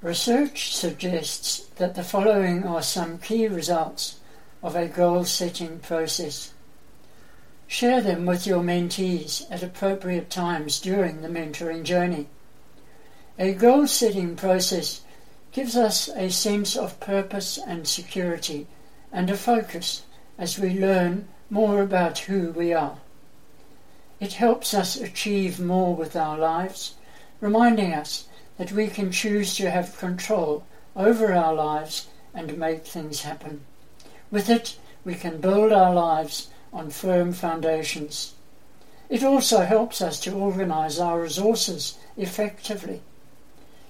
Research suggests that the following are some key results of a goal setting process. Share them with your mentees at appropriate times during the mentoring journey. A goal setting process gives us a sense of purpose and security and a focus as we learn more about who we are. It helps us achieve more with our lives, reminding us that we can choose to have control over our lives and make things happen. With it, we can build our lives on firm foundations. It also helps us to organize our resources effectively.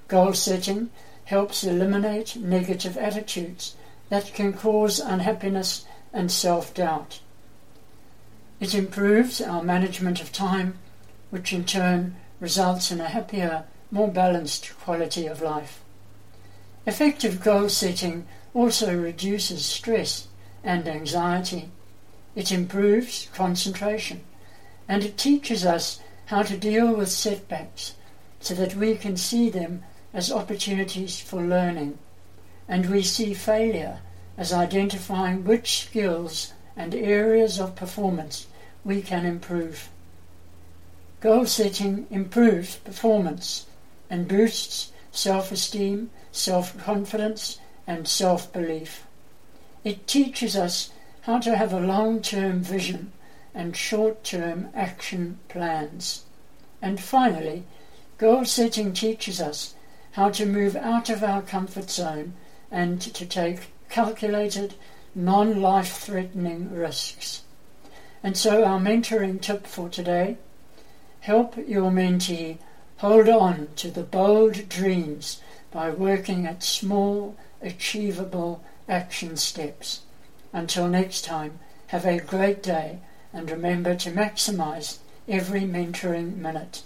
Goal setting helps eliminate negative attitudes that can cause unhappiness and self doubt. It improves our management of time, which in turn results in a happier, more balanced quality of life. Effective goal setting also reduces stress and anxiety. It improves concentration and it teaches us how to deal with setbacks so that we can see them as opportunities for learning and we see failure as identifying which skills and areas of performance we can improve. Goal setting improves performance and boosts self esteem, self confidence, and self belief. It teaches us how to have a long term vision and short term action plans. And finally, goal setting teaches us how to move out of our comfort zone and to take calculated, non life threatening risks. And so, our mentoring tip for today help your mentee hold on to the bold dreams by working at small, achievable action steps. Until next time, have a great day and remember to maximize every mentoring minute.